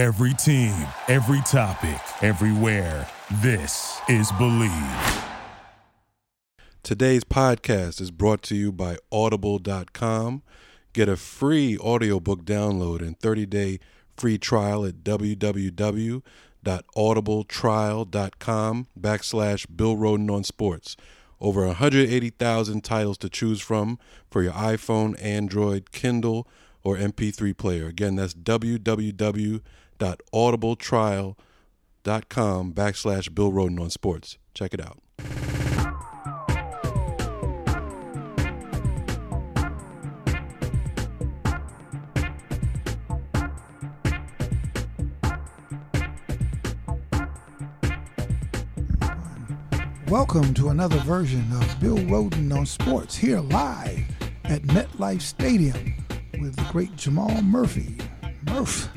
Every team, every topic, everywhere. This is Bleav. Today's podcast is brought to you by Audible.com. Get a free audiobook download and 30-day free trial at www.audibletrial.com backslash Bill Rhoden on Sports. Over 180,000 titles to choose from for your iPhone, Android, Kindle, or MP3 player. Again, that's www.audibletrial.com backslash Bill Rhoden on Sports. Check it out. Welcome to another version of Bill Rhoden on Sports here live at MetLife Stadium with the great Jamal Murphy. Murph.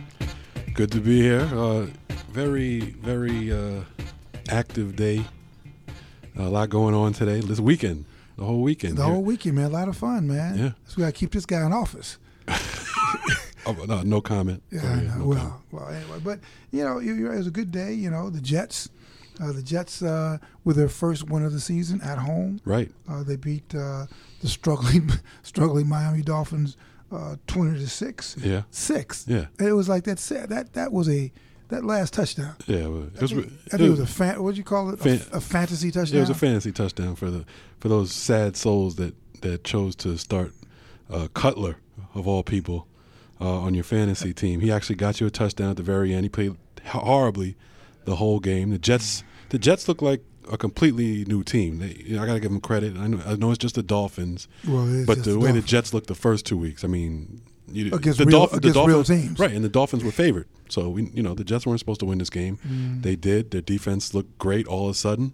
Good to be here. Uh, very, very uh, active day. A lot going on today. This weekend, the whole weekend. The here. whole weekend, man. A lot of fun, man. Yeah. So we got to keep this guy in office. Oh, no, no comment. Yeah, I know. no comment. well, well, anyway, but you know, it was a good day. You know, the Jets, uh, the Jets uh, with their first win of the season at home. Right. Uh, they beat uh, the struggling, struggling Miami Dolphins uh, twenty to six. Yeah. Six. Yeah. And it was like that. That that was a that last touchdown. Yeah. well, It was, I think, it I think it was a fan, what do you call it? A, Fan- f- a fantasy touchdown. it was a fantasy touchdown for the for those sad souls that that chose to start uh, Cutler of all people uh, on your fantasy team. He actually got you a touchdown at the very end. He played horribly the whole game. The Jets the Jets look like a completely new team. They, you know, I got to give them credit. I know, I know it's just the Dolphins, Well, but the way the Dolphins. Jets looked the first two weeks, I mean, you, Against the real- Dolphins, against the real teams. right? And the Dolphins were favored, so we, you know, the Jets weren't supposed to win this game. Mm. They did. Their defense looked great all of a sudden.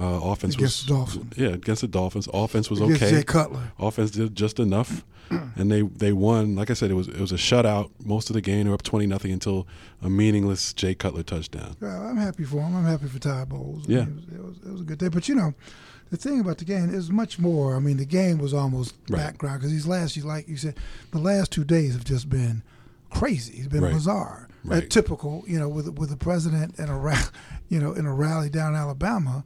Uh, offense Against was the Dolphins. yeah against the Dolphins. Offense was Against okay. Jay Cutler. Offense did just enough, and they they won. Like I said, it was it was a shutout most of the game. They were up twenty nothing until a meaningless Jay Cutler touchdown. Well, I'm happy for him. I'm happy for Ty Bowles. I Yeah. mean, it, was, it, was, it was a good day. But you know, the thing about the game is much more. I mean, the game was almost Right. background because these last, you like you said, the last two days have just been crazy. It's been Right. bizarre. Uh, typical, you know, with with the president and a ra- you know in a rally down in Alabama,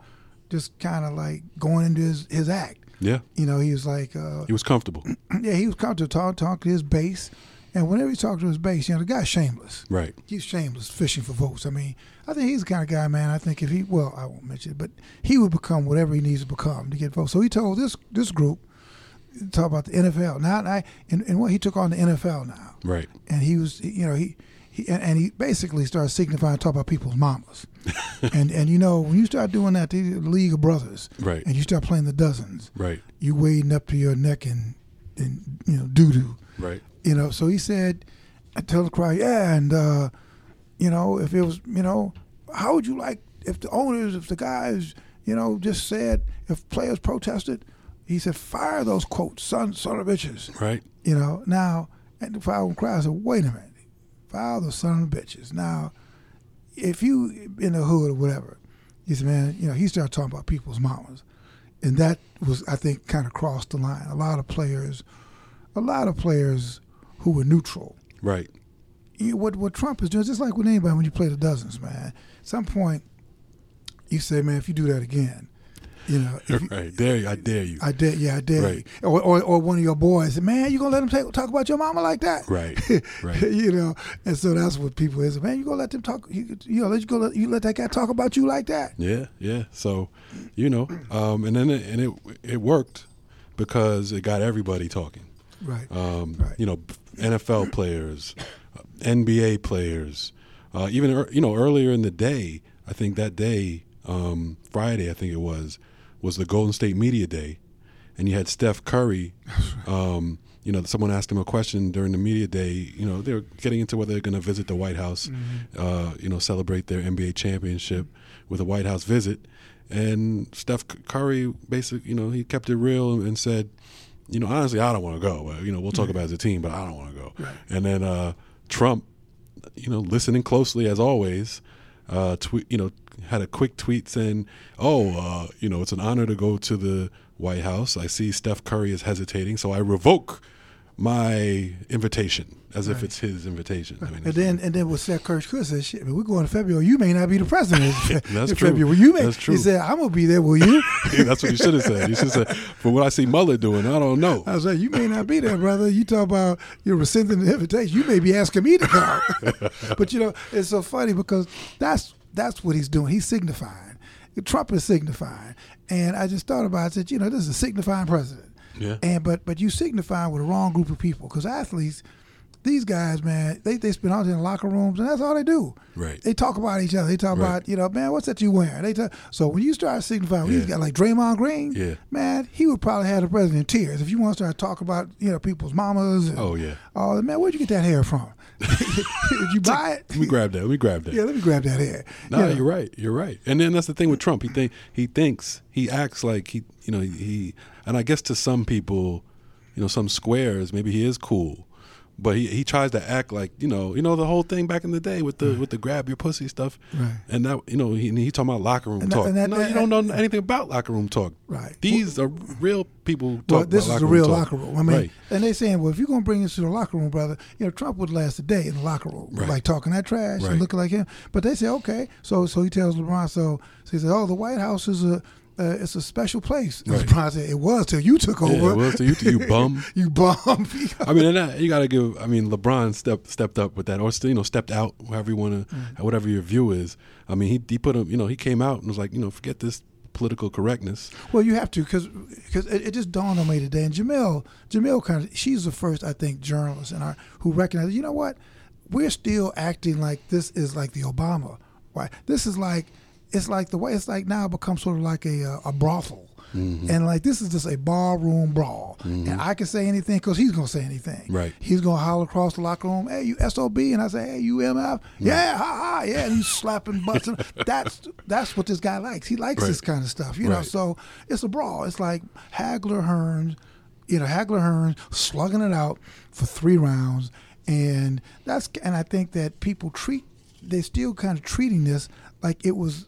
just kind of like going into his his act. Yeah, You know, he was like, uh, he was comfortable. yeah, he was comfortable talk talk to his base, and whenever he talked to his base, you know, the guy's shameless Right. he's shameless fishing for votes. I mean, I think he's the kind of guy, man. I think if he, well, I won't mention it, but he would become whatever he needs to become to get votes. So he told this this group, talk about the NFL. Now, I, and, and what he took on the NFL now, Right. and he was, you know, he. He, and, and he basically starts signifying talk about people's mamas, and and you know when you start doing that, the League of Brothers, Right. and you start playing the dozens, Right. you wading up to your neck and in you know doo doo, Right. you know. So he said, I tell the crowd, yeah, and uh, you know, if it was, you know, how would you like if the owners, if the guys, you know, just said if players protested, he said, fire those quotes, son, son of bitches, Right. you know. Now, and the crowd crowd said, wait a minute, fire those son of bitches. Now, if you in the hood or whatever, he said, man, you know, he started talking about people's mamas, and that was, I think, kind of crossed the line. A lot of players, a lot of players who were neutral Right. you, what what Trump is doing, is just like with anybody when you play the dozens, man. At some point, you say, man, if you do that again, you know, you, Right. Dare you? I dare you. I dare, yeah, I dare Right. you. Or, or or one of your boys, man, you gonna let them take, talk about your mama like that? Right. Right. you know, and so that's what people is. Man, you gonna let them talk? You, you know, let you go. Let, you let that guy talk about you like that? Yeah, yeah. So, you know, um, and then it, and it it worked because it got everybody talking. Right. Um, Right. You know, NFL players, uh, NBA players, uh, even you know earlier in the day. I think that day, um, Friday, I think it was, was the Golden State Media Day, and you had Steph Curry. Um, you know, someone asked him a question during the media day. You know, they were getting into whether they're going to visit the White House. Uh, you know, celebrate their NBA championship with a White House visit. And Steph Curry basically, you know, he kept it real and said, you know, honestly, I don't want to go. You know, we'll talk about it as a team, but I don't want to go. And then uh, Trump, you know, listening closely as always, uh, tweet, you know, had a quick tweet saying, "Oh, uh, you know, it's an honor to go to the White House. I see Steph Curry is hesitating, so I revoke my invitation as if it's his invitation. I mean, And then and then what Steph Curry said, shit, we're going to February. You may not be the president. That's in true. February. You may. That's true. He said, I'm gonna be there. Will you? Yeah, that's what you should have said. You should have said, for what I see Mueller doing, I don't know. I was like, you may not be there, brother. You talk about you're rescinding the invitation. You may be asking me to come. but you know, it's so funny because that's that's what he's doing. He's signifying. Trump is signifying. And I just thought about it. I said, you know, this is a signifying president. Yeah. And but but you signifying with the wrong group of people because athletes, these guys, man, they they spend all day in locker rooms and that's all they do. Right. They talk about each other. They talk Right. about you know, man, what's that you wearing? They talk, so when you start signifying, Yeah. you got like Draymond Green, Yeah. man, he would probably have the president in tears if you want to start talking about you know people's mamas. And, Oh, yeah. Oh man, where'd you get that hair from? Did you buy it? Let me grab that. Let me grab that. Yeah, let me grab that hair. No, You know, you're right. You're right. And then that's the thing with Trump. He think he thinks he acts like he, you know, he. And I guess to some people, you know, some squares, maybe he is cool, but he, he tries to act like you know, you know, the whole thing back in the day with the with the grab your pussy stuff. Right. And that you know, he, he talking about locker room And that- talk. and that- no, you don't know anything about locker room talk. Right. These are real people. Talk Well, this is the locker real room locker room. I mean, right. and they saying, well, if you're gonna bring this to the locker room, brother, you know, Trump would last a day in the locker room, Right. like talking that trash Right. and looking like him. But they say, okay, so so he tells LeBron, so, so he said, oh, the White House is a uh, it's a special place. Right. Said, it was till you took Yeah, over. it was till you- till you bum. you bum. I mean, and you got to give. I mean, LeBron stepped stepped up with that, or still, you know, stepped out. However you want to, Mm. whatever your view is. I mean, he he put him. You know, he came out and was like, you know, forget this political correctness. Well, you have to because it, it just dawned on me today. And Jemele, Jemele kind of, she's the first, I think, journalist in our who recognized. You know what? We're still acting like this is like the Obama. Right? This is like it's like the way it's like now become sort of like a uh, a brothel. Mm-hmm. And like this is just a barroom brawl, and I can say anything because he's gonna say anything. Right. He's gonna holler across the locker room, "Hey, you sob," and I say, "Hey, you MF." Yeah, ha ha, yeah. And he's slapping butts. and that's that's what this guy likes. He likes this kind of stuff, you know. So it's a brawl. It's like Hagler Hearns, you know, Hagler Hearns slugging it out for three rounds, and that's and I think that people treat they're still kind of treating this like it was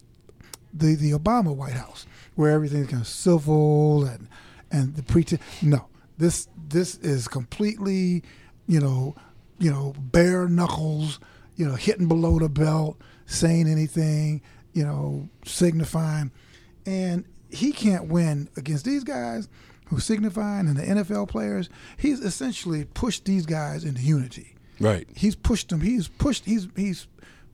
the the Obama White House where everything's kind of civil and and the pretense. No, this this is completely, you know, you know, bare knuckles, you know, hitting below the belt, saying anything, you know, signifying, and he can't win against these guys who signifying and the NFL players. He's essentially pushed these guys into unity Right. he's pushed them. He's pushed. He's he's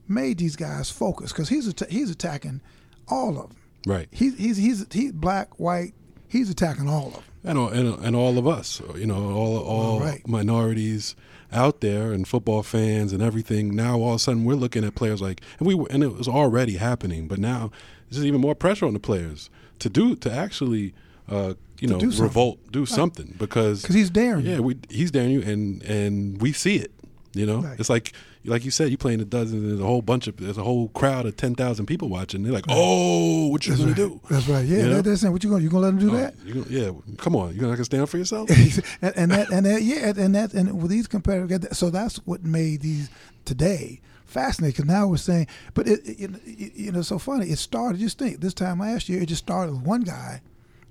made these guys focus because he's atta- he's attacking all of them. Right. He's he's he's he's black, white. He's attacking all of them. And all, and, and all of us, you know, all all Right. minorities out there and football fans and everything. Now all of a sudden we're looking at players like, and we were- and it was already happening, but now there's even more pressure on the players to do to actually, uh, you know, do something. revolt, do something because Because he's daring. you. Yeah, we, he's daring you, and and we see it. You know, Right. it's like like you said, you playing a dozen. There's a whole bunch of there's a whole crowd of ten thousand people watching. They're like, oh, what you That's gonna right. do? That's right. Yeah, You know? that, that's it. What you gonna you gonna let him do Oh, that? you gonna, yeah, come on, not gonna stand up for yourself. and, and that and that yeah and that and with these competitors so that's what made these today fascinating because now we're saying but it, it, it you know it's so funny it started just think this time last year it just started with one guy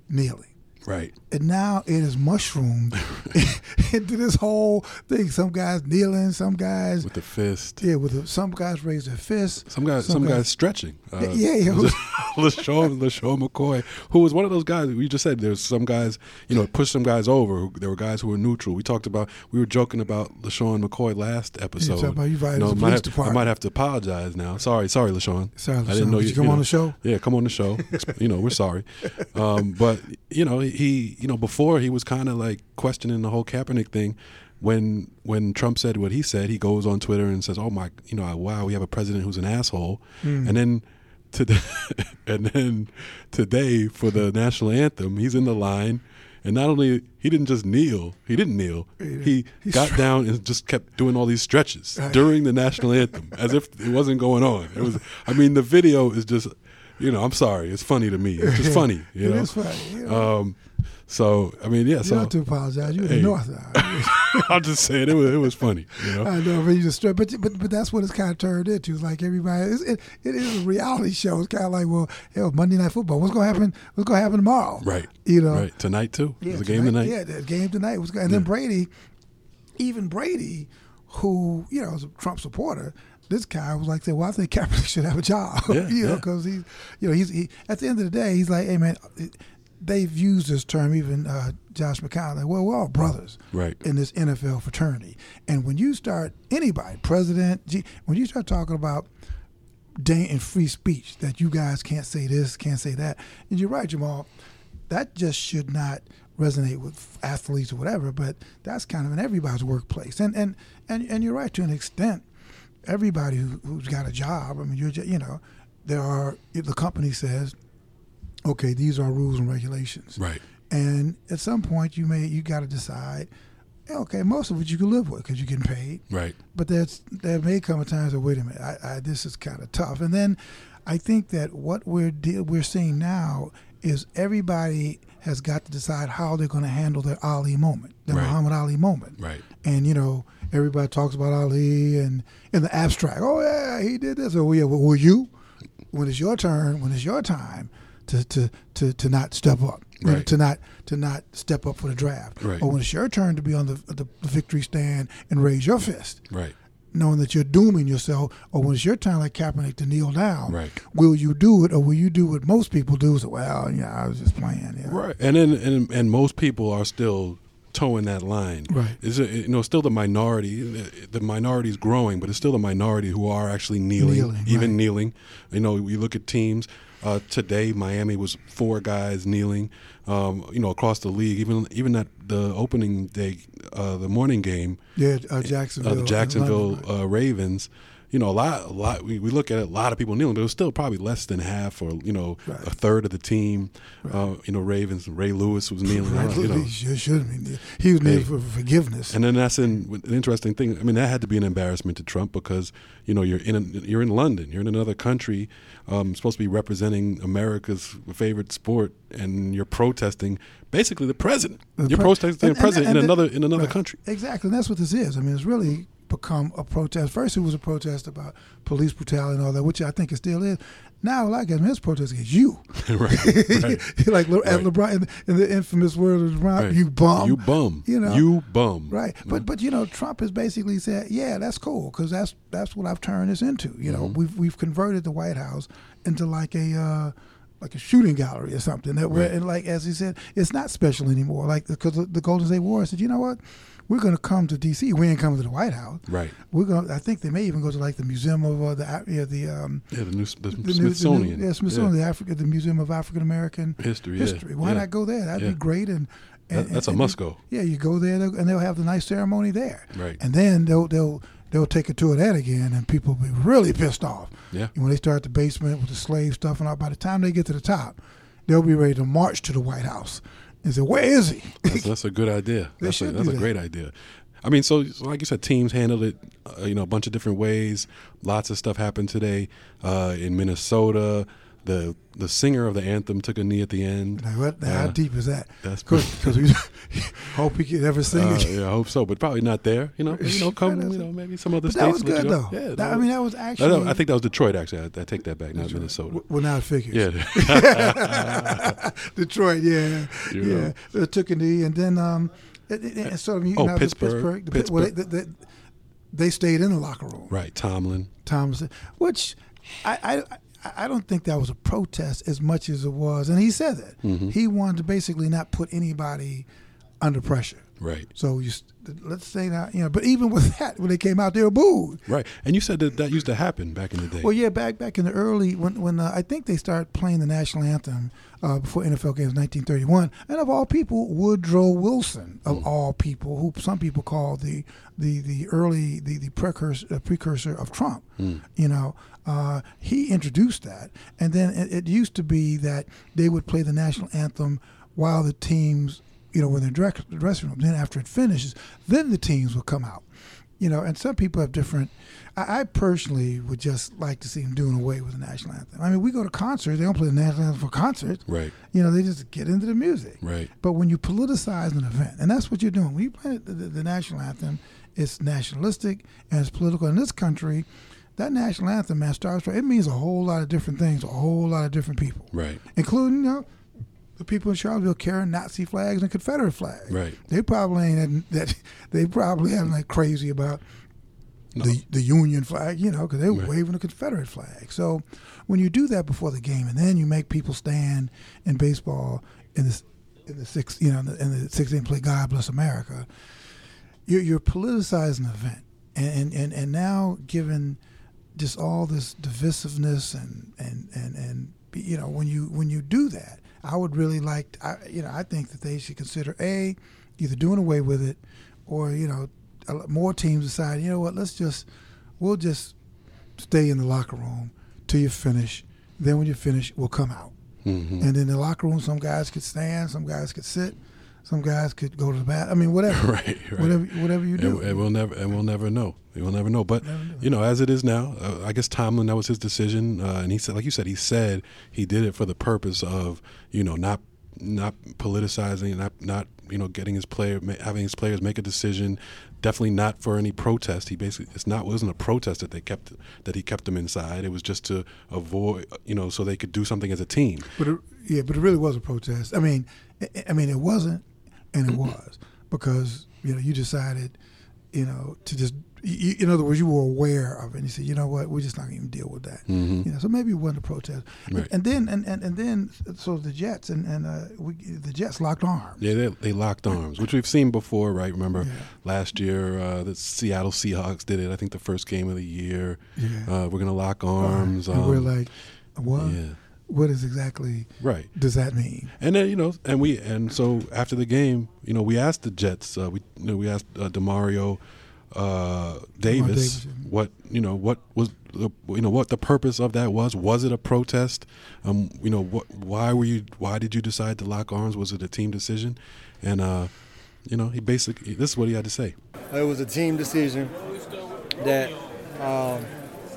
kneeling right. and now it is mushroomed into this whole thing. Some guys kneeling, some guys With the fist. yeah, with the, some guys raise their fists. Some guys, some, guys, stretching. Uh, Yeah, yeah. LeSean, LeSean McCoy, who was one of those guys. We just said there's some guys, you know, push some guys over. There were guys who were neutral. We talked about, we were joking about LeSean McCoy last episode. talking about you violated know, might have-. I might have to apologize now. Sorry, sorry, LeSean. Sorry, I didn't know Did you. you come you on the show? Yeah, come on the show. you know, we're sorry. Um, but you know, he, you know, before he was kind of like questioning the whole Kaepernick thing. When when Trump said what he said, he goes on Twitter and says, "Oh my, you know, wow, we have a president who's an asshole." Hmm. And then today, and then today for the national anthem, he's in the line. And not only he didn't just kneel, he didn't kneel. He He got down and just kept doing all these stretches during the national anthem, as if it wasn't going on. It was. I mean, the video is just, you know, I'm sorry, it's funny to me. It's just funny, you know. is funny, you know. Um, so I mean, yeah. you So don't have to apologize. You're Hey. the North. I'm just saying it was it was funny, you know. I know, but you just. But but but that's what it's kind of turned into. It's like everybody. It's, it it is a reality show. It's kind of like well, hell, Monday Night Football. What's gonna happen? What's gonna happen tomorrow? Right. You know. Right tonight too. There's a game tonight. Yeah, the game tonight was, and then Brady, even Brady, who you know is a Trump supporter, this guy was like, "Say, well, I think Kaepernick should have a job." Yeah, you know, yeah. because he's, you know, he's he, at the end of the day, he's like, "Hey, man." They've used this term, even uh, Josh McCown. Like, well, we're all brothers Right. in this NFL fraternity. And when you start anybody, president, G, when you start talking about day and free speech, that you guys can't say this, can't say that, and you're right, Jamal, that just should not resonate with athletes or whatever. But that's kind of in everybody's workplace, and and and, and you're right to an extent. Everybody who, who's got a job, I mean, you're just, you know, there are the company says, okay, these are rules and regulations. Right. And at some point, you may you got to decide, okay, most of it you can live with because you're getting paid. Right. But there's there may come a time that wait a minute, I, I, this is kind of tough. And then I think that what we're de- we're seeing now is everybody has got to decide how they're going to handle their Ali moment, the Right. Muhammad Ali moment. Right. And you know, everybody talks about Ali and in the abstract. Oh yeah, he did this. Oh yeah, well, will you? When it's your turn, when it's your time to to to, to not step up, know, Right. to not to not step up for the draft, Right. or when it's your turn to be on the, the the victory stand and raise your fist, Right. knowing that you're dooming yourself, or when it's your time like Kaepernick to kneel down, Right. will you do it, or will you do what most people do? So, well, yeah, I was just playing. Yeah. Right. And then and and most people are still towing that line. Right. Is it you know still the minority? The, the minority is growing, but it's still the minority who are actually kneeling, Kneeling, even right. kneeling. You know, you look at teams. Uh, today, Miami was four guys kneeling. Um, you know, across the league, even even at the opening day, uh, the morning game, Yeah, uh, Jacksonville. uh, the Jacksonville Ravens. right. You know, a lot, a lot. We, we look at it, a lot of people kneeling, but it was still probably less than half, or you know, Right. a third of the team. Uh, you know, Ravens. Ray Lewis was kneeling. Right, you know, he should, have been. He was kneeling Hey. for forgiveness. and then that's an, an interesting thing. I mean, that had to be an embarrassment to Trump because you know you're in a, you're in London, you're in another country, um, supposed to be representing America's favorite sport, and you're protesting basically the president. The you're pre- protesting and- the president and- in and another in another right. country. Exactly, and that's what this is. I mean, it's really become a protest. First, it was a protest about police brutality and all that, which I think it still is. Now, like mean, it's protest against you, right, right. like Le- Right. LeBron in, in the infamous word of LeBron, Right. you bum, You bum. You know. You bum. Right, but but you know, Trump has basically said, yeah, that's cool because that's that's what I've turned this into. You know, Mm-hmm. we've we've converted the White House into like a uh, like a shooting gallery or something. That where Right. and like as he said, it's not special anymore. Like because the, the Golden State Warriors said, you know what, we're going to come to D.C. We ain't coming to the White House. Right. We're going. I think they may even go to like the Museum of uh, the yeah, the um, Yeah, the new the, the Smithsonian. The new, yeah, Smithsonian, the Africa, the Museum of African American History, yeah, History. Why yeah. not go there? That'd Yeah. be great. And, and That- that's a and- must go. Yeah, you go there they'll- and they'll have the nice ceremony there. Right. And then they'll they'll they'll take a tour of that again, and people will be really pissed off. Yeah. And when they start the basement with the slave stuff and all, by the time they get to the top, they'll be ready to march to the White House and say, "Where is he?" That's, that's a good idea. That's a, that's a that. great idea. I mean, so, so like you said, teams handled it, uh, you know, a bunch of different ways. Lots of stuff happened today uh, in Minnesota. The the singer of the anthem took a knee at the end. What? How Uh, deep is that? that's because we hope he can ever sing Uh, it. yeah, I hope so, but probably not there. You know, you know, come, you know, maybe some other But states. that was good though. Yeah, That- I mean, that was actually. I think that was Detroit. Actually, I, I take that back. Not Minnesota. well, now it figures. Yeah, Detroit, yeah, You yeah. know. Uh, took a knee, and then um, it, it, it sort of you Oh, know, Pittsburgh. Pittsburgh, the, Pit- well, they, they, they, they stayed in the locker room. right. Tomlin. Tomlin, which I, I I don't think that was a protest as much as it was, and he said that Mm-hmm. he wanted to basically not put anybody under pressure. Right. So you let's say that you know, but even with that, when they came out, they were booed. Right. And you said that that used to happen back in the day. Well, yeah, back back in the early when when uh, I think they started playing the national anthem uh, before NFL games, 1931, and of all people, Woodrow Wilson, of all people, who some people call the the the early the the precursor uh, precursor of Trump. You know, uh, he introduced that, and then it, it used to be that they would play the national anthem while the teams, you know, when they're dress, dressing room. Then after it finishes, then the teams will come out you know, and some people have different. I, I personally would just like to see them doing away with the national anthem. I mean, we go to concerts; they don't play the national anthem for concerts. Right. You know, they just get into the music. Right. But when you politicize an event, and that's what you're doing, when you play the, the, the national anthem, it's nationalistic and it's political. In this country, that national anthem, man, starts. It means a whole lot of different things to a whole lot of different people Right. including you know, the people in Charlottesville carrying Nazi flags and Confederate flags. Right. They probably ain't that. They probably ain't like crazy about the the Union flag, you know, because they were Right. waving the Confederate flag. So when you do that before the game, and then you make people stand in baseball in the in the six, you know, in the, in the six play, God bless America, you're you're politicizing the event, and and and, and now given just all this divisiveness and and and and you know when you when you do that, I would really like I you know I think that they should consider a either doing away with it or you know a- more teams decide you know what let's just we'll just stay in the locker room till you finish. Then when you finish, we'll come out. Mhm. And in the locker room, some guys could stand, some guys could sit, some guys could go to the bath. I mean, whatever, Right, right. whatever, whatever you do. And, and we'll never and we'll never know. We'll never know. But Never you know, as it is now, uh, I guess Tomlin that was his decision, uh, and he said, like you said, he said he did it for the purpose of you know not not politicizing, not not you know getting his player having his players make a decision. Definitely not for any protest. He basically it's not wasn't a protest that they kept that he kept them inside. It was just to avoid you know so they could do something as a team. But it, yeah, but it really was a protest. I mean, I, I mean, it wasn't, and it was because you know you decided, you know, to just. You, in other words, you were aware of it, and you said, "You know what? We're just not going to even deal with that." Mhm. You know, so maybe it wasn't a protest. Right. And then, and, and, and then, so the Jets and and uh, we, the Jets locked arms. Yeah, they, they locked arms, which we've seen before, right? Remember Yeah. last year, uh, the Seattle Seahawks did it. I think the first game of the year. Yeah. Uh, we're gonna lock arms. and we're um, like, what? yeah, What is exactly right. does that mean? And then you know, and we and so after the game, you know, we asked the Jets. Uh, we you know, we asked uh, Demario uh, Davis Davis, what you know what was the, you know what the purpose of that was. Was it a protest? Um, you know what? Why were you? Why did you decide to lock arms? Was it a team decision? And uh, you know, he basically this is what he had to say. It was a team decision that um,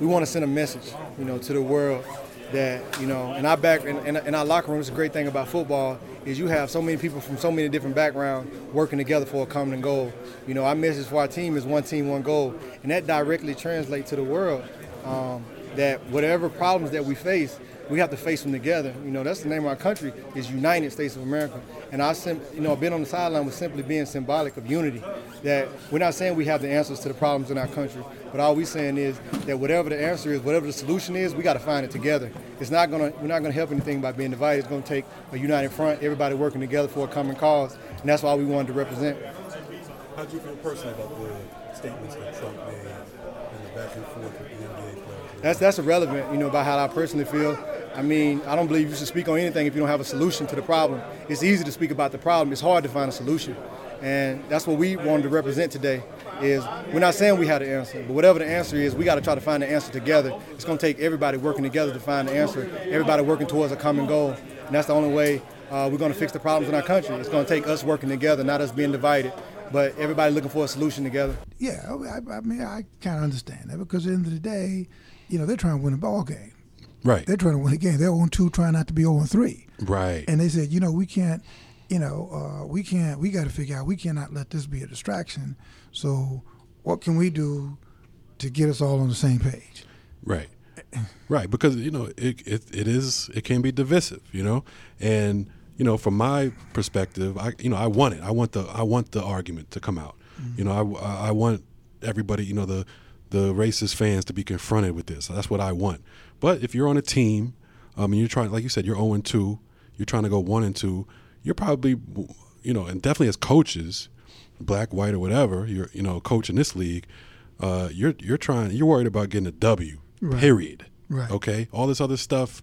we want to send a message, you know, to the world that you know, in our back in, in, in our locker room, it's a great thing about football is you have so many people from so many different backgrounds working together for a common goal. You know, our message for our team is one team, one goal, and that directly translates to the world um, that whatever problems that we face, we have to face them together. You know, that's the name of our country is United States of America. And I, sim- you know, being on the sideline was simply being symbolic of unity. That we're not saying we have the answers to the problems in our country, but all we're saying is that whatever the answer is, whatever the solution is, we got to find it together. It's not gonna, we're not gonna help anything by being divided. It's gonna take a united front, everybody working together for a common cause, and that's why we wanted to represent. How do you feel personally about the statements that Trump made and the back and forth with the NBA? That's that's irrelevant, you know, about how I personally feel. I mean, I don't believe you should speak on anything if you don't have a solution to the problem. It's easy to speak about the problem. It's hard to find a solution, and that's what we wanted to represent today. Is we're not saying we have the answer, but whatever the answer is, we got to try to find the answer together. It's going to take everybody working together to find the answer. Everybody working towards a common goal, and that's the only way uh, we're going to fix the problems in our country. It's going to take us working together, not us being divided, but everybody looking for a solution together. Yeah, I, I mean, I kind of understand that because at the end of the day, you know, they're trying to win a ball game. Right. They're trying to win a game. They're on two, trying not to be on three. Right. And they said, you know, we can't, you know, uh, we can't. We got to figure out. We cannot let this be a distraction. So, what can we do to get us all on the same page? Right. Right, because you know it, it it is it can be divisive, you know, and you know from my perspective, I you know I want it. I want the I want the argument to come out. You know, I I want everybody, you know, the the racist fans to be confronted with this. That's what I want. But if you're on a team, um, and you're trying, like you said, you're 0 and 2, you're trying to go 1 and 2, you're probably, you know, and definitely as coaches, black, white, or whatever, you're, you know, coach in this league, uh, you're you're trying, you're worried about getting a W. Right. Period. Right. Okay. All this other stuff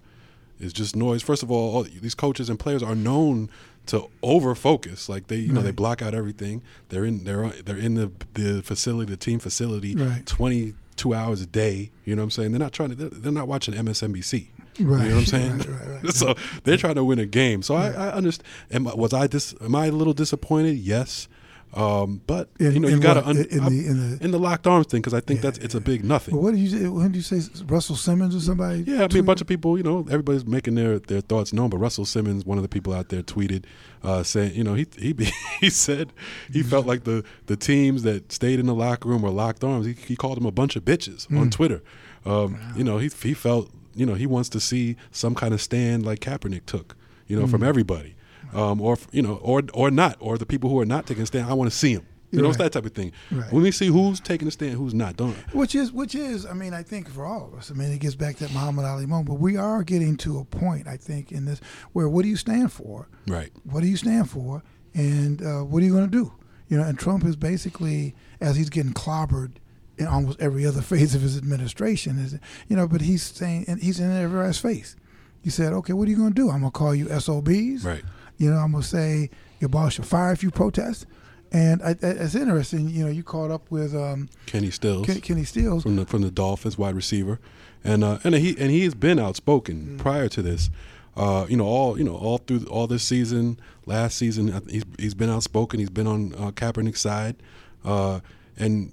is just noise. First of all, all these coaches and players are known to over focus. Like they, you know, they block out everything. They're in they're they're in the the facility, the team facility, Right. twenty two hours a day. You know what I'm saying? They're not trying to. They're, they're not watching MSNBC. Right. You know what I'm saying? Right, right, right. so they're trying to win a game. So I, I understand. Am, was I dis, Am I a little disappointed? Yes. Um, but In- you know, you got to what? In- the- in the- in the locked arms thing because I think that's it's a big nothing. But what did you say? When did you say Russell Simmons or somebody? Yeah, I mean, a bunch of people, you know, everybody's making their, their thoughts known. But Russell Simmons, one of the people out there, tweeted uh, saying, you know, he he he said he felt like the the teams that stayed in the locker room were locked arms. He, he called them a bunch of bitches Mm. on Twitter. Um, You know, he he felt, you know, he wants to see some kind of stand like Kaepernick took, you know, Mm. from everybody. Um, or you know, or or not, or the people who are not taking a stand. I want to see them. You know, it's that type of thing. Right. When we see who's taking a stand, who's not, don't. Which is, which is, I mean, I think for all of us, I mean, it gets back to that Muhammad Ali moment. But we are getting to a point, I think, in this where what do you stand for? Right. What do you stand for? And uh, what are you going to do? You know, and Trump is basically, as he's getting clobbered in almost every other phase of his administration, is you know, but he's saying, and he's in everybody's face. He said, "Okay, what are you going to do? I'm going to call you SOBs. Right. You know, I'm going to say your boss should fire if you protest." And I, I, it's interesting. You know, you caught up with um, Kenny Stills. Ken, Kenny Stills. from the from the Dolphins wide receiver, and uh, and he and he has been outspoken prior to this. Uh, you know, all you know, all through all this season, last season, he's he's been outspoken. He's been on uh, Kaepernick's side, uh, and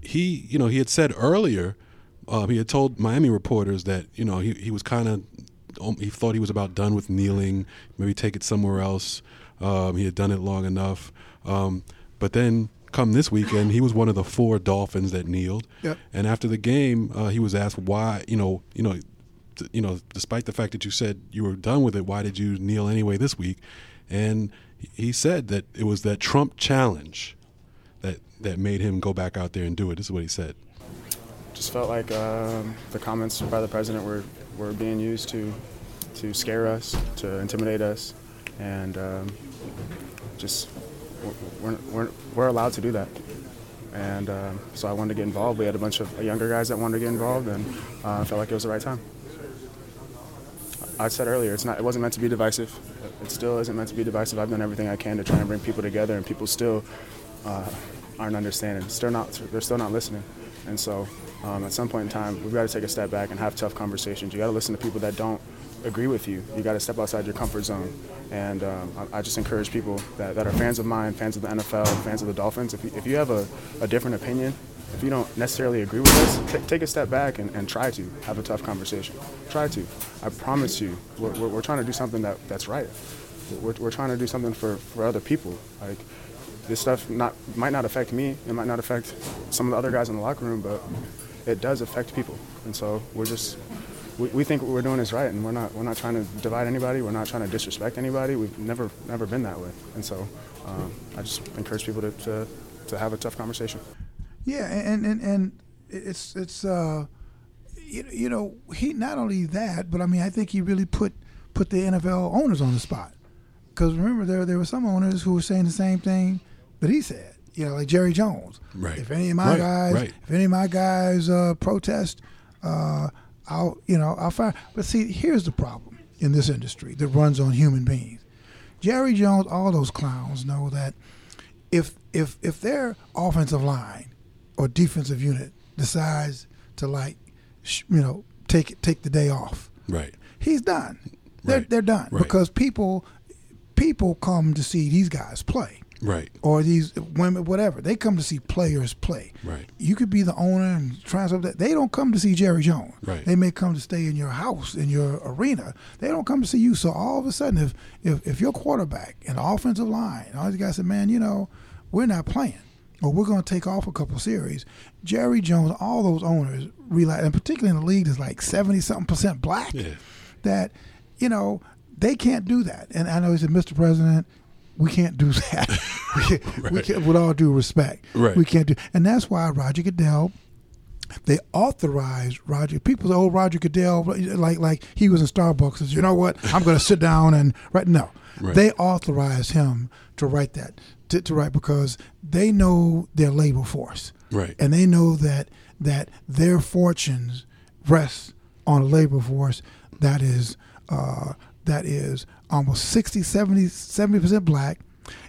he, you know, he had said earlier, uh, he had told Miami reporters that you know he he was kind of he thought he was about done with kneeling, maybe take it somewhere else. Um, he had done it long enough, um, but then come this weekend, he was one of the four Dolphins that kneeled. Yep. And after the game, uh, he was asked why, you know, you know, t- you know, despite the fact that you said you were done with it, why did you kneel anyway this week? And he said that it was that Trump challenge that that made him go back out there and do it. This is what he said. just felt like um, the comments by the president were, were being used to to scare us, to intimidate us, and um, just we're, we're, we're allowed to do that. And um, so I wanted to get involved. We had a bunch of younger guys that wanted to get involved, and uh, I felt like it was the right time. I said earlier, it's not. It wasn't meant to be divisive. It still isn't meant to be divisive. I've done everything I can to try and bring people together, and people still uh, aren't understanding. Still not. They're still not listening. And so, um, at some point in time, we've got to take a step back and have tough conversations. You got to listen to people that don't agree with you. You got to step outside your comfort zone. And um, I, I just encourage people that, that are fans of mine, fans of the NFL, fans of the Dolphins. If you, if you have a, a different opinion, if you don't necessarily agree with us, t- take a step back and, and try to have a tough conversation. Try to. I promise you, we're, we're, we're trying to do something that, that's right. We're, we're trying to do something for, for other people. Like this stuff not might not affect me. It might not affect some of the other guys in the locker room, but it does affect people. And so we're just we, we think what we're doing is right, and we're not we're not trying to divide anybody. We're not trying to disrespect anybody. We've never never been that way. And so um, I just encourage people to, to to have a tough conversation. Yeah, and and and it's it's uh, you, you know he not only that, but I mean I think he really put put the NFL owners on the spot because remember there there were some owners who were saying the same thing that he said. You know, like Jerry Jones. Right. If any of my Right, guys, right. if any of my guys uh, protest, uh, I'll you know I'll fire. But see, here's the problem in this industry that runs on human beings. Jerry Jones, all those clowns know that if if if their offensive line or defensive unit decides to like sh- you know take take the day off, Right. he's done. They're Right. they're done Right. because people people come to see these guys play Right. or these women, whatever. They come to see players play. Right. You could be the owner and try something. They don't come to see Jerry Jones. Right. They may come to stay in your house, in your arena. They don't come to see you. So all of a sudden, if if, if your quarterback and the offensive line, all these guys said, man, you know, we're not playing. Or we're going to take off a couple series. Jerry Jones, all those owners realize, and particularly in the league that's like 70 something percent black, Yeah. that, you know, they can't do that. And I know he said, Mr. President, we can't do that. we, we Right. can't, with all due respect, Right. we can't do. And that's why Roger Goodell, they authorized Roger. People say, "Oh, Roger Goodell, like like he was in Starbucks." Says, "You know what? I'm going to sit down and write." No, Right. they authorized him to write that to, to write because they know their labor force, Right. and they know that that their fortunes rest on a labor force that is uh, that is almost 60 70 70% black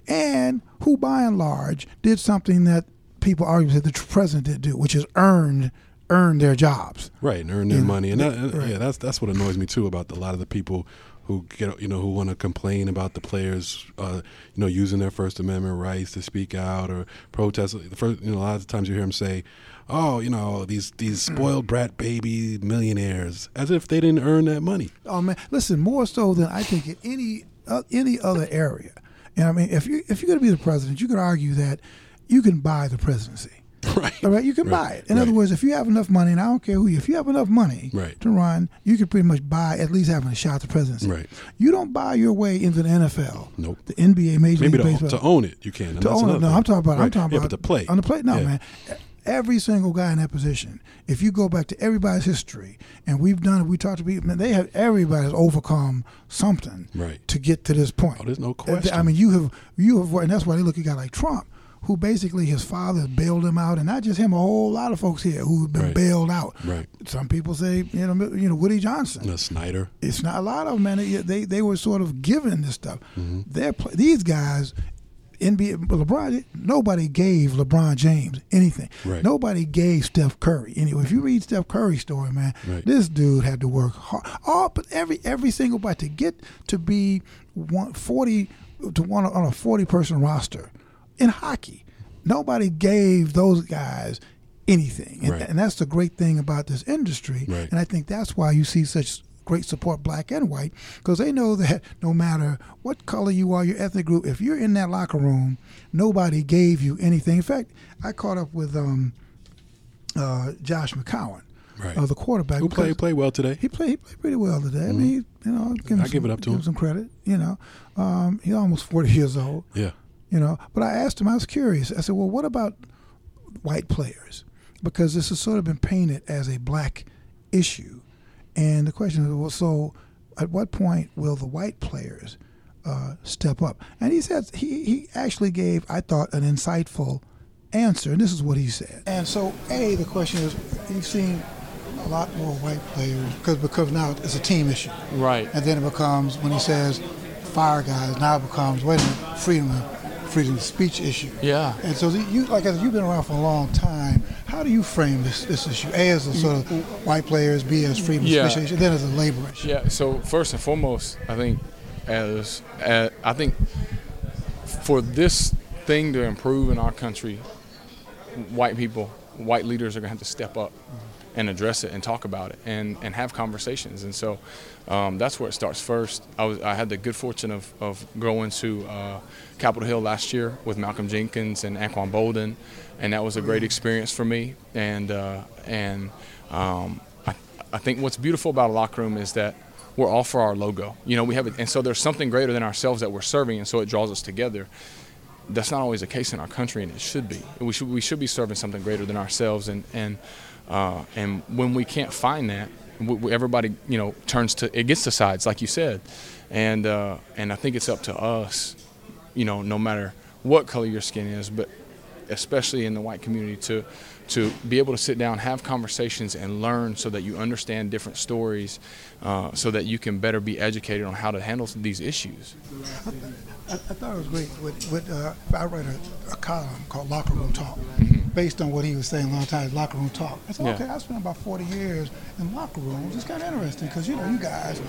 and who by and large did something that people argue that the president did do which is earned earn their jobs. Right, and earn their money, and that, Right. yeah, that's that's what annoys me too about a lot of the people who get you know who want to complain about the players, uh, you know, using their First Amendment rights to speak out or protest. The first, you know, a lot of times you hear them say, "Oh, you know, these these spoiled brat baby millionaires," as if they didn't earn that money. oh man listen more so than i think in any uh, any other area and i mean if you if you're going to be the president you could argue that you can buy the presidency Right. All right, you can Right. buy it. In other words, if you have enough money, and I don't care who you, if you have enough money Right. to run, you can pretty much buy at least having a shot at the presidency. Right. You don't buy your way into the NFL. Nope. The NBA, Major Maybe League to, Baseball. to own it, you can. to own it. No, thing. I'm talking about. I'm talking yeah, about but to play on the plate. No, Yeah. man. Every single guy in that position. If you go back to everybody's history, and we've done it, we talked to people. Man, they have everybody's overcome something Right. to get to this point. Oh, there's no question. I mean, you have you have, and that's why they look at a guy like Trump, who basically his father bailed him out, and not just him, a whole lot of folks here who've been Right. bailed out. Right. Some people say, you know, you know, Woody Johnson. Uh, Snyder. It's not a lot of them, man. They they, they were sort of given this stuff. Mm-hmm. They're these guys. NBA, LeBron, nobody gave LeBron James anything. Right. Nobody gave Steph Curry. Anyway, if you read Steph Curry's story, man, Right. this dude had to work hard. All, but every every single bite to get to be one, 40 to one on a forty person roster in hockey. Nobody gave those guys anything, and, Right. and that's the great thing about this industry. Right. And I think that's why you see such great support, black and white, because they know that no matter what color you are, your ethnic group, if you're in that locker room, nobody gave you anything. In fact, I caught up with um, uh, Josh McCown, Right. uh, the quarterback. Who played played well today? He played. He played pretty well today. I mean, he, you know, give him I give it up to give him. some credit. You know, um, he's almost forty years old Yeah. You know. But I asked him, I was curious. I said, well, what about white players? Because this has sort of been painted as a black issue. And the question is, well, so at what point will the white players uh, step up? And he said, he, he actually gave, I thought, an insightful answer. And this is what he said. And so, A, the question is, you've seen a lot more white players because because now it's a team issue. Right. And then it becomes when he says fire guys, now it becomes wait a minute, freedom of freedom of speech issue. Yeah. And so you like I said, you've been around for a long time. How do you frame this this issue? A as a mm. sort of white players, B as freedom of Yeah. speech issue, then as a labor issue. Yeah. So first and foremost, I think as, as I think for this thing to improve in our country, white people, white leaders are gonna have to step up mm. and address it and talk about it and, and have conversations. And so um, that's where it starts first. I was I had the good fortune of, of going to uh, Capitol Hill last year with Malcolm Jenkins and Anquan Boldin, and that was a great experience for me. And uh, and um, I, I think what's beautiful about a locker room is that we're all for our logo. You know, we have it, and so there's something greater than ourselves that we're serving, and so it draws us together that's not always the case in our country, and it should be. We should we should be serving something greater than ourselves, and and uh, and when we can't find that, everybody you know turns to it gets to sides, like you said, and uh, and I think it's up to us, you know, no matter what color your skin is, but especially in the white community to to be able to sit down, have conversations, and learn so that you understand different stories, uh, so that you can better be educated on how to handle these issues. I, I thought it was great. With, with, uh, I read a, a column called Locker Room Talk, based on what he was saying a long time. Locker Room Talk. I said, Yeah. okay, I spent about 40 years in locker rooms. It's kind of interesting because you know you guys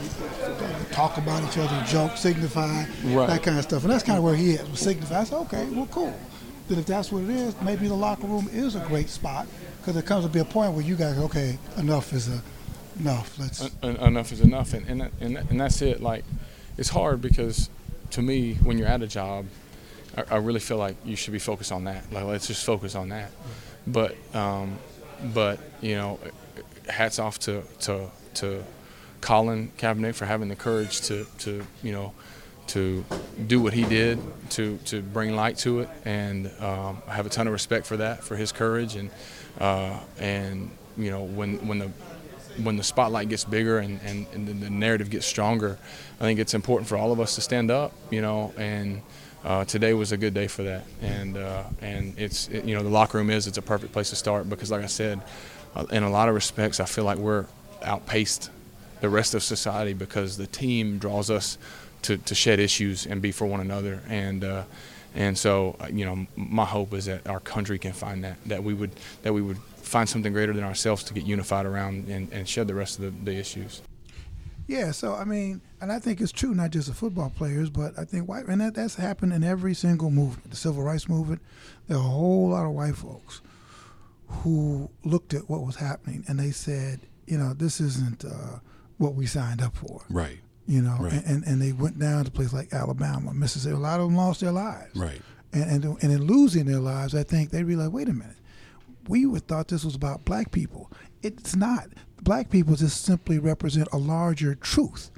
talk about each other, joke, signify, Right. that kind of stuff, and that's kind of where he is. With signify, I said, okay, well, cool. Then if that's what it is, maybe the locker room is a great spot because there comes to be a point where you guys, okay, enough is a, enough. Let's. En- enough is enough, and and that- and, and that's it. Like, it's hard because to me, when you're at a job, I, really feel like you should be focused on that. Like, let's just focus on that. But um, but you know, hats off to to to Colin Kaepernick for having the courage to to you know to do what he did to to bring light to it, and um, I have a ton of respect for that, for his courage, and uh, and you know when when the when the spotlight gets bigger and, and, and the narrative gets stronger, I think it's important for all of us to stand up, you know, and uh, today was a good day for that. And uh, and it's, it, you know, the locker room is, it's a perfect place to start because, like I said, uh, in a lot of respects, I feel like we're outpaced the rest of society because the team draws us to, to shed issues and be for one another. And uh, and so, uh, you know, my hope is that our country can find that, that we would that we would find something greater than ourselves to get unified around and, and shed the rest of the, the issues. Yeah, so I mean, and I think it's true not just of football players, but I think white and that, that's happened in every single movement. The civil rights movement, there are a whole lot of white folks who looked at what was happening and they said, you know, this isn't uh, what we signed up for. Right. You know, Right. and, and, and they went down to places like Alabama, Mississippi. A lot of them lost their lives. Right. And, and, and in losing their lives, I think they realized, wait a minute, we would thought this was about black people. It's not. Black people just simply represent a larger truth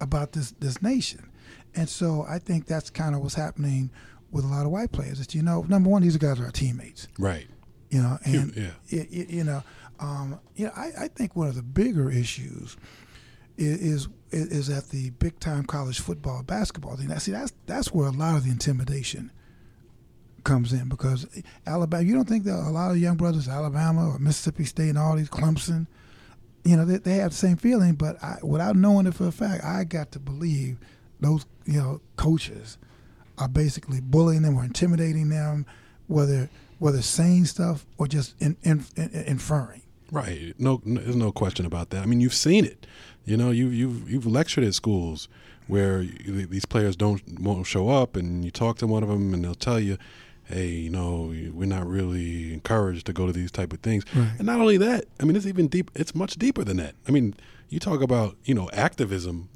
about this this nation, and so I think that's kind of what's happening with a lot of white players. That you know, number one, these guys are our teammates. Right. You know, and Yeah. you know, um, you know, I, I think one of the bigger issues is, is is at the big time college football basketball thing. Now, see, that's that's where a lot of the intimidation comes in because Alabama. You don't think that a lot of young brothers, Alabama or Mississippi State and all these Clemson, you know, they, they have the same feeling. But I, without knowing it for a fact, I got to believe those you know coaches are basically bullying them or intimidating them, whether whether saying stuff or just in, in, in, inferring. Right. No, no, there's no question about that. I mean, you've seen it. You know, you you've you've lectured at schools where you, these players don't won't show up, and you talk to one of them, and they'll tell you, "Hey, you know, we're not really encouraged to go to these type of things." Right. And not only that, I mean, it's even deep. It's much deeper than that. I mean, you talk about you know activism.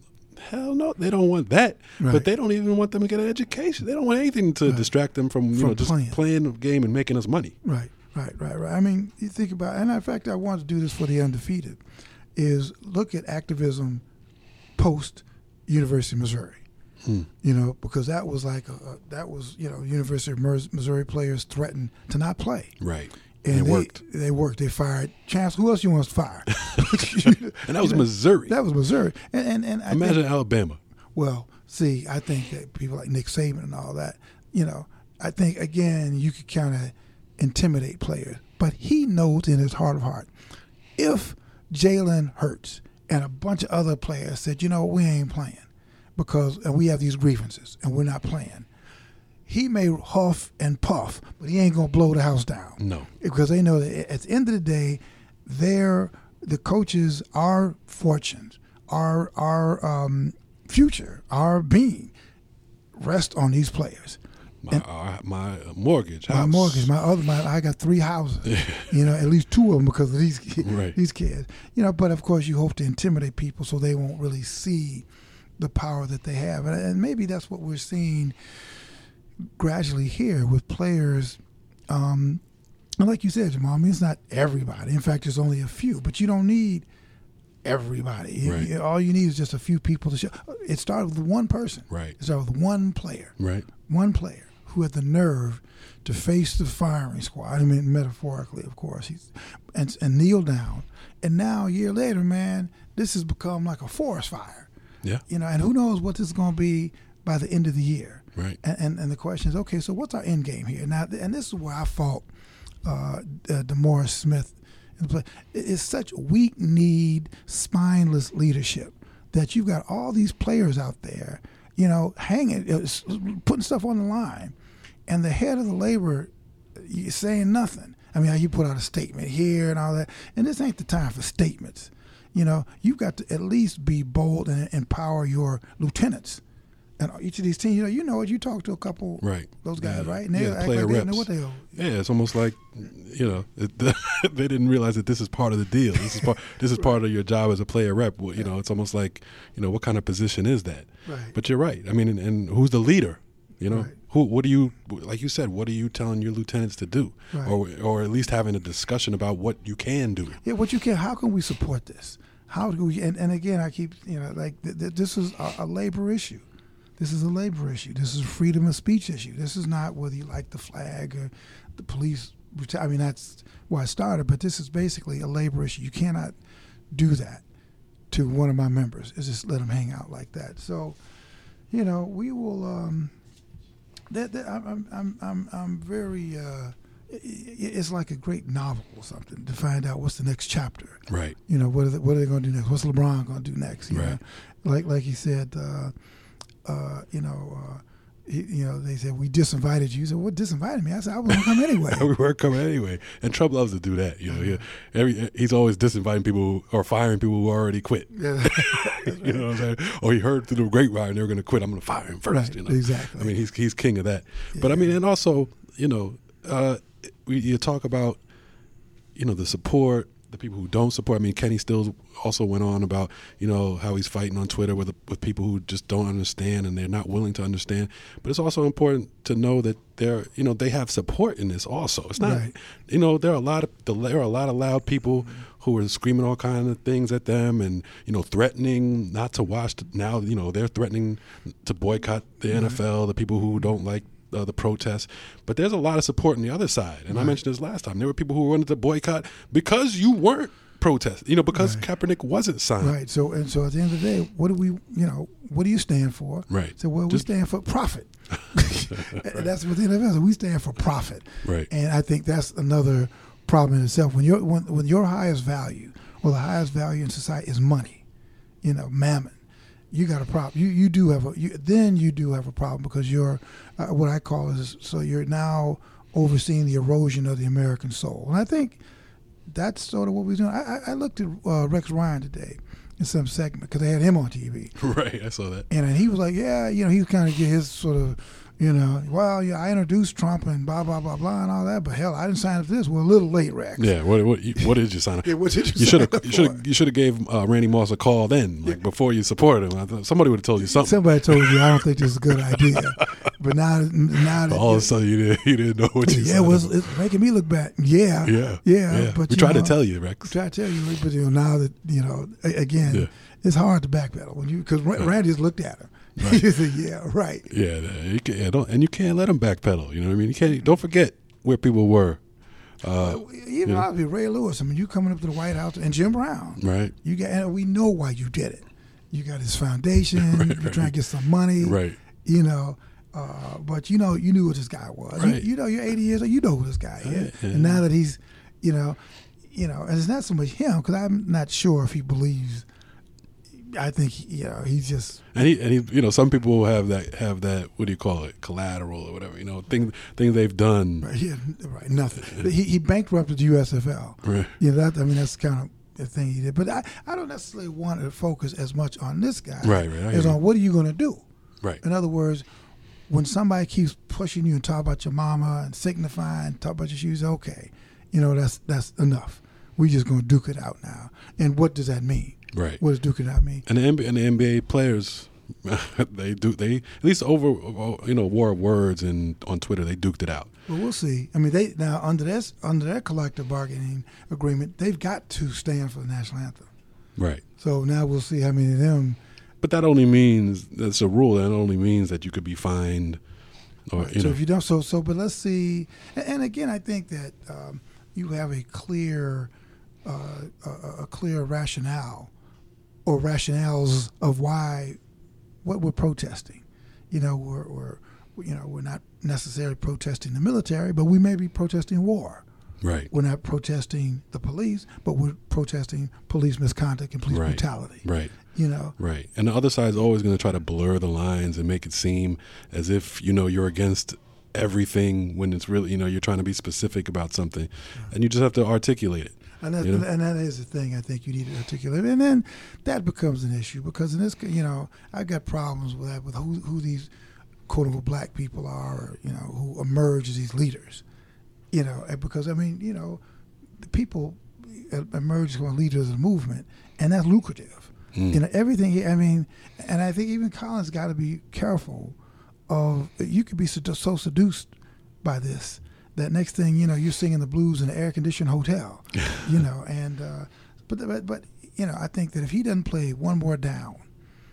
Hell no, they don't want that. Right. But they don't even want them to get an education. They don't want anything to distract them from you From know just playing. playing the game and making us money. Right, right, right, right. I mean, you think about, and in fact, I wanted to do this for the undefeated, is look at activism post University of Missouri. You know, because that was like a, that was you know University of Missouri players threatened to not play, Right. and it they, worked. They worked. They fired Chance. Who else you want to fire? And that was Missouri. That was Missouri. And and, and I Imagine think, Alabama. well, see, I think that people like Nick Saban and all that, you know, I think again you could kind of intimidate players, but he knows in his heart of heart, if Jalen Hurts and a bunch of other players said, you know, we ain't playing because and we have these grievances and we're not playing. He may huff and puff, but he ain't gonna blow the house down No. because they know that at the end of the day, they're the coaches, our fortunes, our our um, future, our being rest on these players. My, uh, my mortgage, My house. mortgage, my other, my I got three houses. you know, at least two of them because of these Right. these kids. You know, but of course you hope to intimidate people so they won't really see the power that they have, and, and maybe that's what we're seeing gradually here with players. Um, and like you said, Jamal, I mean, it's not everybody. In fact, there's only a few, but you don't need everybody. Right. you- all you need is just a few people to show. It started with one person. Right. It started with one player Right. one player who had the nerve to face the firing squad. I mean, metaphorically, of course, he's and and kneel down. And now, a year later, man, this has become like a forest fire. Yeah. You know, and who knows what this is going to be by the end of the year. Right. And, and and the question is, okay, so what's our end game here? Now, and this is where I fault uh, uh, DeMaurice Smith. in the play. It- It's such weak-kneed, spineless leadership that you've got all these players out there, you know, hanging, uh, putting stuff on the line, and the head of the labor saying nothing. I mean, you put out a statement here and all that, and this ain't the time for statements. You know, you've got to at least be bold and empower your lieutenants. And each of these teams, you know, you know it. You talk to a couple, Right. Those guys, Yeah. right? And they Yeah, act player like they reps. know what they are. Yeah, it's almost like you know it, they didn't realize that this is part of the deal. This is part. This is part of your job as a player rep. Well, You know, it's almost like you know what kind of position is that? Right. But you're right. I mean, and, and who's the leader? You know, Right. Who? What do you like? You said, what are you telling your lieutenants to do, Right. or or at least having a discussion about what you can do? Yeah, what you can. How can we support this? How do we? And, and again, I keep you know like th- th- this is a, a labor issue. This is a labor issue. This is a freedom of speech issue. This is not whether you like the flag or the police. I mean, that's where I started. But this is basically a labor issue. You cannot do that to one of my members. Is just let them hang out like that. So, you know, we will. Um, that, that I'm, I'm, I'm, I'm, very. Uh, it's like a great novel or something to find out what's the next chapter. Right. You know, what are they, what are they going to do next? What's LeBron going to do next? You Right. know, like like he said, uh, uh, you know, uh, you know, they said we disinvited you. He said, "What disinvited me?" I said, "I was come anyway." we were coming anyway, and Trump loves to do that. You know, he, every he's always disinviting people or firing people who already quit. Yeah. you know what I'm saying? Or he heard through the grapevine they were going to quit. I'm going to fire him first. Right, you know? exactly. I mean, he's he's king of that. But I mean, and also, you know, uh, we, you talk about, you know, the support the people who don't support. I mean, Kenny Stills also went on about you know how he's fighting on Twitter with with people who just don't understand and they're not willing to understand. But it's also important to know that they're you know they have support in this. Also, it's not Right. you know there are a lot of there are a lot of loud people who are screaming all kinds of things at them and you know threatening not to watch. The, now you know they're threatening to boycott the mm-hmm. NFL. The people who don't like uh, the protests, but there's a lot of support on the other side. And I mentioned this last time. There were people who wanted to boycott because you weren't protesting. You know, because Kaepernick wasn't signed. Right. So and so at the end of the day, what do we you know what do you stand for? Right. So well, Just- we stand for profit. And That's what the NFL. is. We stand for profit. Right. And I think that's another problem in itself. When your when, when your highest value or the highest value in society is money, you know, mammon. You got a problem. You you do have a you, then you do have a problem because you're uh, what I call is so you're now overseeing the erosion of the American soul. And I think that's sort of what we're doing. I, I looked at uh, Rex Ryan today in some segment because they had him on TV, Right. I saw that. and, and he was like, "Yeah, you know, he was kind of get his sort of, you know, well, yeah, I introduced Trump and blah blah blah blah and all that, but hell, I didn't sign up for this. We're a little late, Rex. Yeah. What what what did you sign up? Yeah, what did you You should have you should have you should have gave uh, Randy Moss a call then, like before you supported him. Somebody would have told you something. Somebody told you I don't think this is a good idea, but now now that All of a sudden, you didn't you didn't know what you. yeah, well, up it's, making me look bad. Yeah, for. yeah. yeah. But we tried know, to tell you, Rex. try to tell you, but you know, now that you know, again, Yeah. it's hard to backpedal when you because Randy just looked at him. Said, "Yeah, right." Yeah, you can, yeah, don't, and you can't let them backpedal. You know what I mean? You can't. Don't forget where people were. Uh, Even Yeah. obviously Ray Lewis. I mean, you coming up to the White House and Jim Brown. right. You got, and we know why you did it. You got his foundation. You're trying to get some money. Right. You know, uh, but you know, you knew what this guy was. Right. You, you know, you're 80 years old. You know who this guy is. Right, yeah. And now that he's, you know, you know, and it's not so much him because I'm not sure if he believes. I think you know he's just And he and he, you know, some people have that have that. What do you call it? Collateral or whatever. You know, things things they've done. he had, right nothing. But he he bankrupted the USFL. Right. You know, that I mean that's kind of the thing he did. But I, I don't necessarily want to focus as much on this guy Right, right, as you. on what are you going to do. Right. In other words, when somebody keeps pushing you and talk about your mama and signifying, talk about your shoes, okay, you know that's that's enough. We just going to duke it out now. And what does that mean? Right. What does duke it out mean? And the NBA, and the NBA players, they do they at least over you know war of words and on Twitter they duked it out. Well, we'll see. I mean, they now under this under their collective bargaining agreement, they've got to stand for the national anthem. Right. So now we'll see how many of them. But that only means that's a rule. That only means that you could be fined, or you so know. if you don't, so so, but let's see. And, and again, I think that um, you have a clear, uh, a, a clear rationale, or rationales of why, what we're protesting. You know, we're, we're you know we're not necessarily protesting the military, but we may be protesting war. right. We're not protesting the police, but we're protesting police misconduct and police Right. brutality. Right. You know, Right. And the other side's always going to try to blur the lines and make it seem as if, you know, you're against everything when it's really, you know, you're trying to be specific about something. And you just have to articulate it. And that, You know? and that is the thing I think you need to articulate. And then that becomes an issue because in this, you know, I've got problems with that, with who, who these quote unquote black people are, or, you know, who emerge as these leaders. You know, because, I mean, you know, the people emerge as leaders of the movement, and that's lucrative. Hmm. You know, everything, I mean, and I think even Colin's got to be careful of, you could be sedu- so seduced by this that next thing you know you're singing the blues in an air conditioned hotel you know and uh, but, but but you know I think that if he doesn't play one more down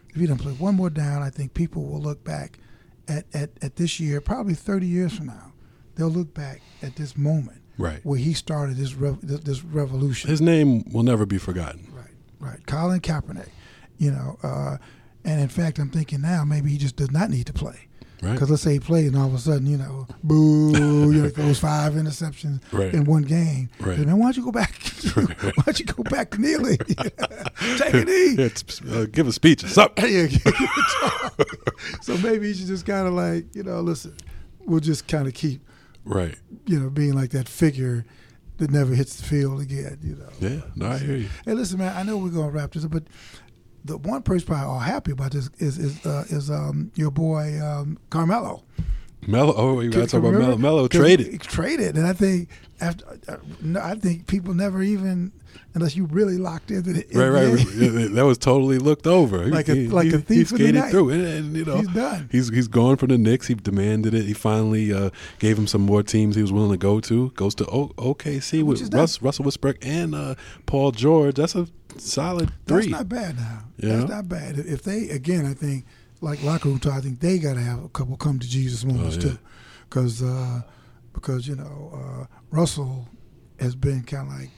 if he doesn't play one more down I think people will look back at, at, at this year probably 30 years from now they'll look back at this moment Right. where he started this rev- this, this revolution His name will never be forgotten. Right, right. Colin Kaepernick, you know, uh, and in fact, I'm thinking now maybe he just does not need to play. Right. Because let's say he plays and all of a sudden, you know, boo, you know, throws five interceptions Right. in one game. Right. Man, why don't you go back? why don't you go back to Neely? Take a knee. Yeah, uh, give a speech. What's up? Yeah, give it a talk. so maybe you should just kind of like, you know, listen, we'll just kind of keep, Right. you know, being like that figure that never hits the field again, you know. Yeah. No, I hear you. Hey, listen, man. I know we're gonna wrap this up, but the one person probably all happy about this is is uh, is um, your boy um, Carmelo. Melo, Oh, you got to talk about. Melo 'Cause traded. Traded, and I think after, uh, I think people never even, unless you really locked into the Right, right. That was totally looked over. Like a- he, like a thief He in the skated night. through it, and you know He's done. He's he's gone from the Knicks. He demanded it. He finally uh, gave him some more teams he was willing to go to. Goes to o- OKC Which with Russ, Russell Westbrook and uh, Paul George. That's a solid That's not bad now. Yeah. That's not bad. If they again, I think like locker room talk, I think they got to have a couple come to Jesus moments Oh, yeah. too, because uh, because you know uh, Russell has been kind of like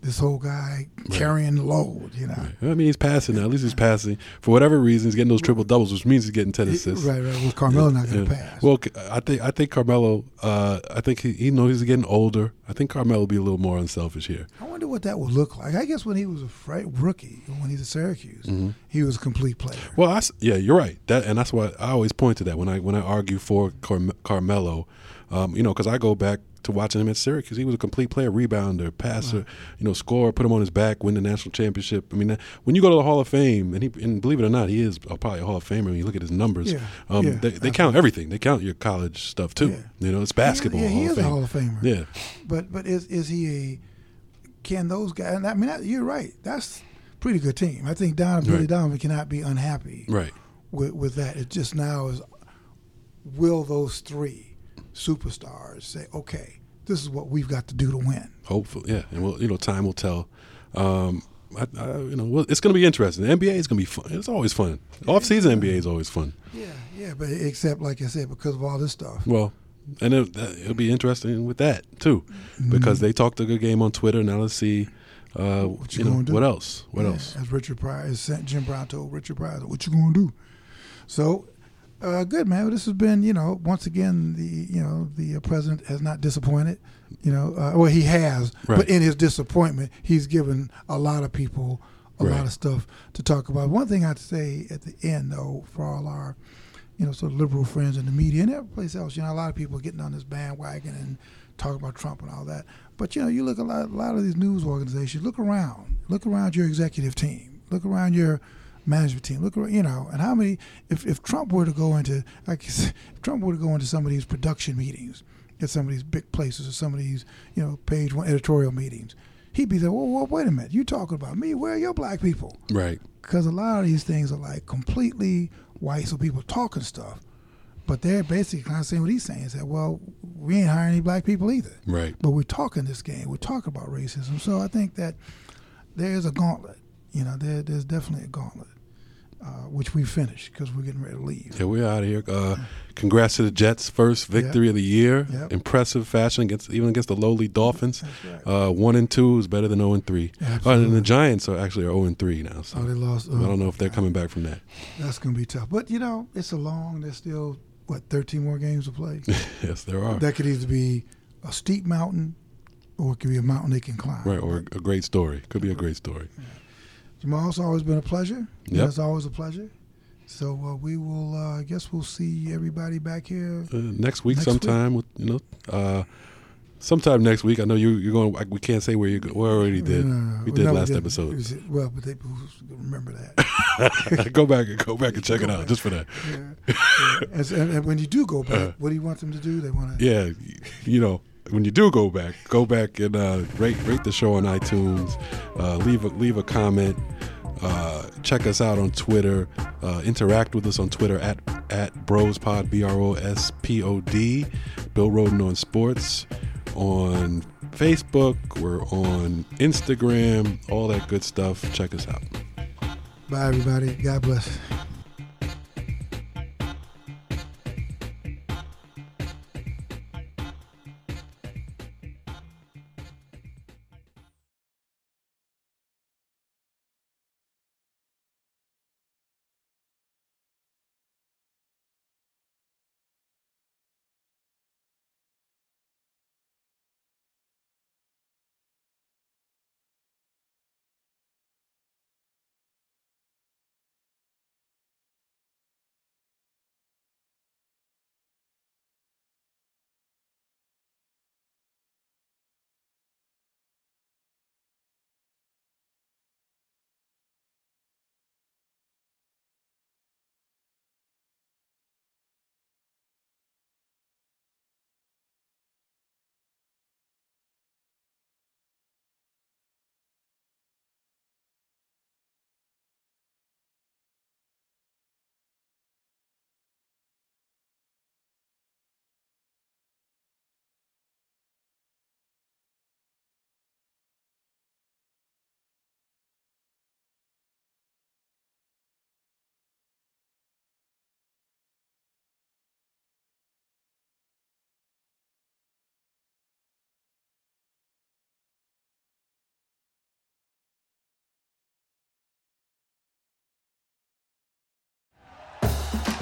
this whole guy carrying the load. You know, I mean, he's passing now. At least he's passing for whatever reason. He's getting those triple doubles, which means he's getting ten assists. right, right. Well, Carmelo not going to Yeah. pass. Well, I think I think Carmelo. Uh, I think he, he knows he's getting older. I think Carmelo will be a little more unselfish here. I wonder what that would look like. I guess when he was a rookie, when he's at Syracuse, he was a complete player. Mm-hmm. Well, I yeah, you're right. That and that's why I always point to that when I when I argue for Carm- Carmelo, um, you know, because I go back to watching him at Syracuse. He was a complete player, rebounder, passer, you know, scorer, put him on his back, win the national championship. I mean, when you go to the Hall of Fame, and he and believe it or not, he is probably a Hall of Famer. When you look at his numbers, Yeah, um, yeah, they, they count everything. They count your college stuff too. Yeah. You know, it's basketball. Yeah, he Hall is of a Fame. Hall of Famer. Yeah, But but is is he a? Can those guys? And I mean, that, you're right. That's a pretty good team. I think Don Billy Right. Donovan cannot be unhappy right. with with that. It just now is, will those three superstars say, okay, this is what we've got to do to win? Hopefully, yeah, and we'll, you know, time will tell. Um, I, I, you know, well, it's going to be interesting. The NBA is going to be fun. It's always fun. Off season NBA is always fun. Yeah, yeah. But except like I said, because of all this stuff. Well, and it, it'll be interesting with that too, because they talked a good game on Twitter. Now let's see, uh, What you you know, gonna do? what else? What Yeah, else? As Richard Pryor, as Jim Brown told Richard Pryor, what you gonna do? So, uh, good man. Well, this has been, you know, once again, the you know the uh, president has not disappointed. You know, uh, well he has, Right. but in his disappointment, he's given a lot of people a Right. lot of stuff to talk about. One thing I'd say at the end, though, for all our you know, sort of liberal friends in the media and every place else. You know, a lot of people getting on this bandwagon and talking about Trump and all that. But you know, you look a lot, a lot of these news organizations. Look around. Look around your executive team. Look around your management team. Look around, you know, and how many? If if Trump were to go into like if Trump were to go into some of these production meetings at some of these big places or some of these you know page one editorial meetings, he'd be there. Well, well wait a minute. You talking about me? Where are your black people? Right. because a lot of these things are like completely white, so people talking stuff, but they're basically kind of saying what he's saying is that well, we ain't hiring any black people either, Right. but we're talking this game, we're talking about racism. So I think that there's a gauntlet, you know, there, there's definitely a gauntlet, uh, which we finished because we're getting ready to leave. Yeah, we're out of here. Uh, congrats to the Jets' first victory of the year. Yep. Impressive fashion against even against the lowly Dolphins. Right. Uh, one and two is better than zero and three. Oh, and the Giants are actually are zero and three now. So Oh, they lost. I don't know if they're coming back from that. That's going to be tough, but you know, it's a long. There's still what 13 more games to play. yes, there are. that could either be a steep mountain, or it could be a mountain they can climb. Right, or a great story. Could be a great story. Jamal, it's always been a pleasure. Yep. It's always a pleasure. So uh, we will. Uh, I guess we'll see everybody back here. Uh, next week, Next sometime, with you know, uh, sometime next week. I know you you're going. We can't say where you go. We already did. No, we did no, last didn't. episode. Well, but they remember that. go back and go back and check it out just for that. yeah. Yeah. And, and- and when you do go back, Uh. what do you want them to do? They want to. Yeah, you know, when you do go back, go back and uh, rate rate the show on iTunes. Uh, leave a leave a comment. Uh, check us out on Twitter. Uh, interact with us on Twitter at at Brospod B R O S P O D. Bill Rhoden on sports on Facebook. We're on Instagram. All that good stuff. Check us out. Bye, everybody. God bless.